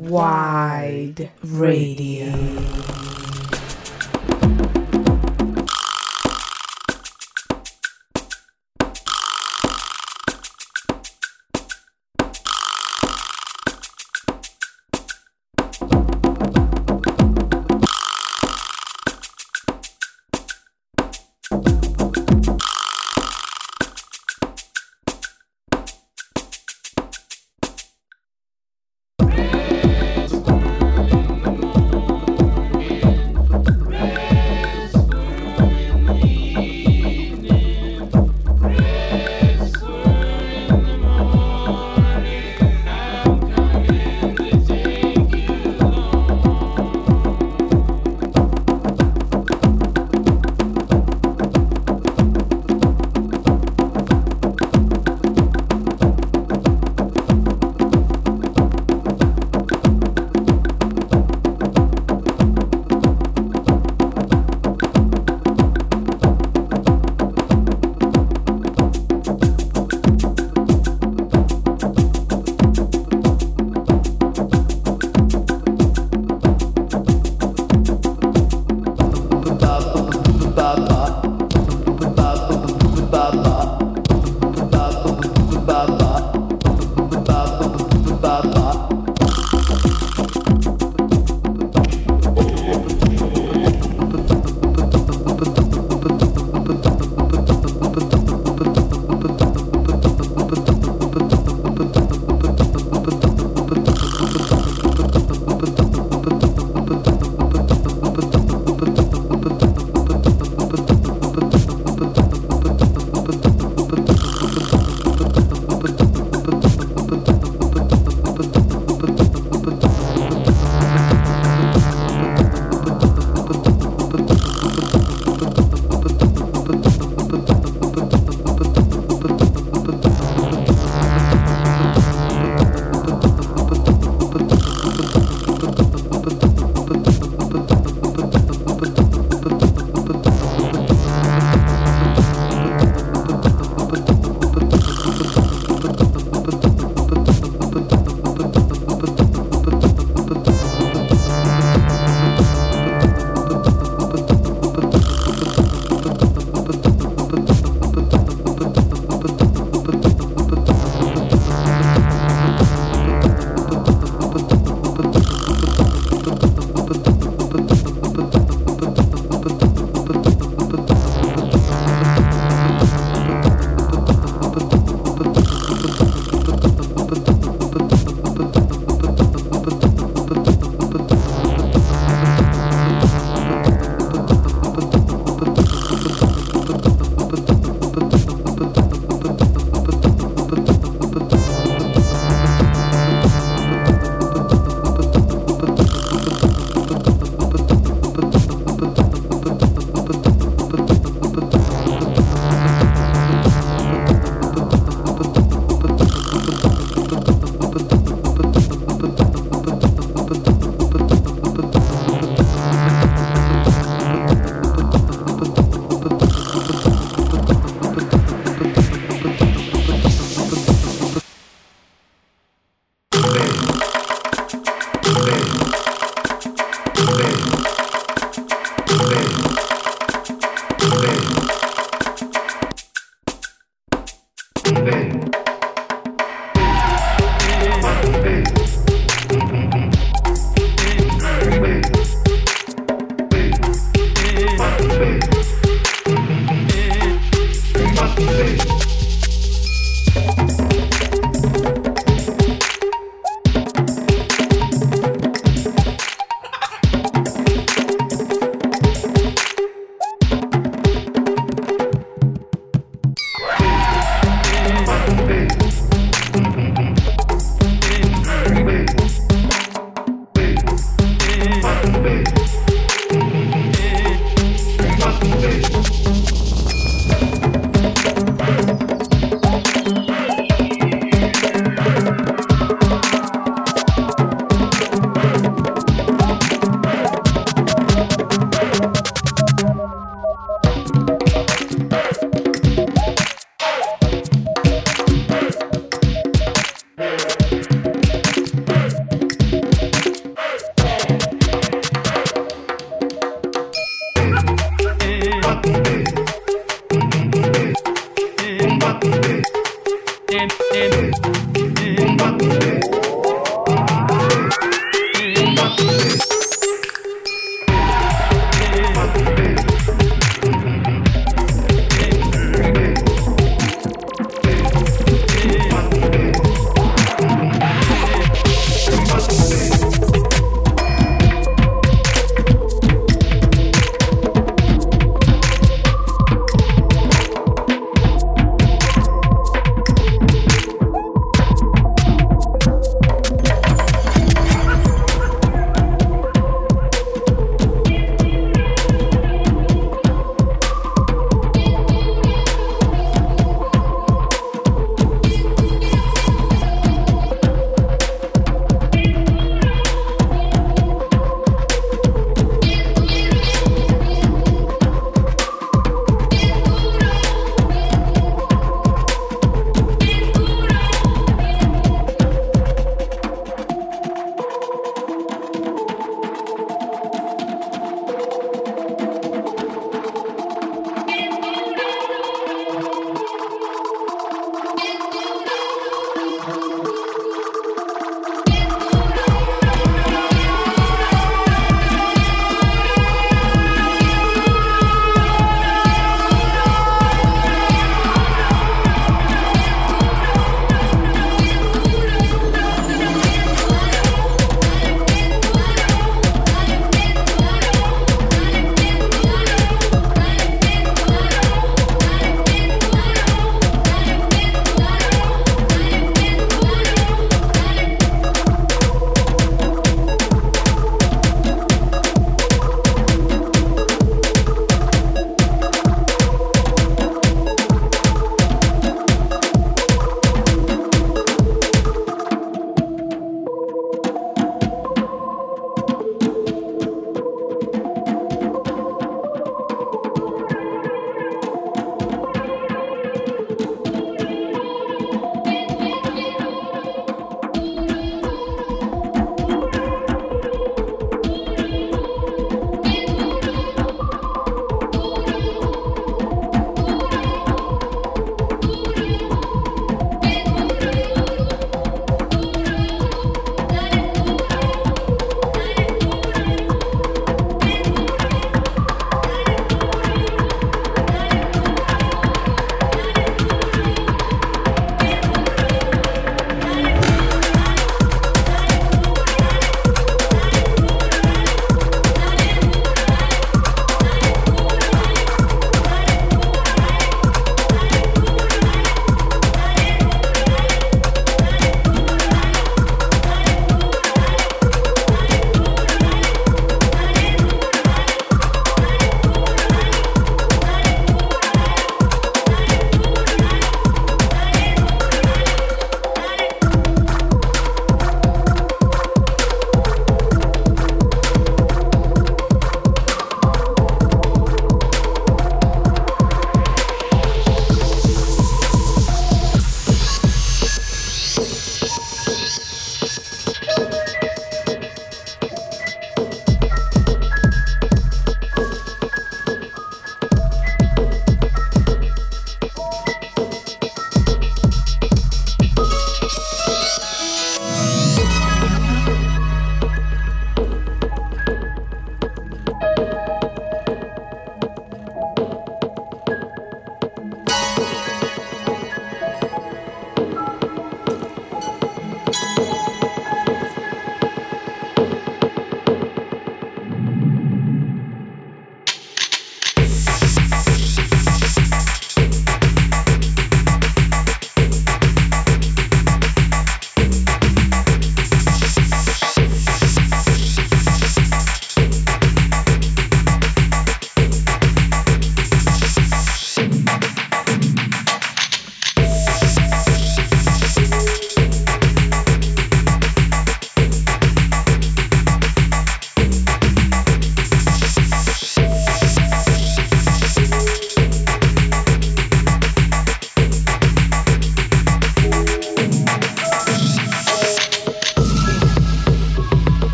Wide Radio.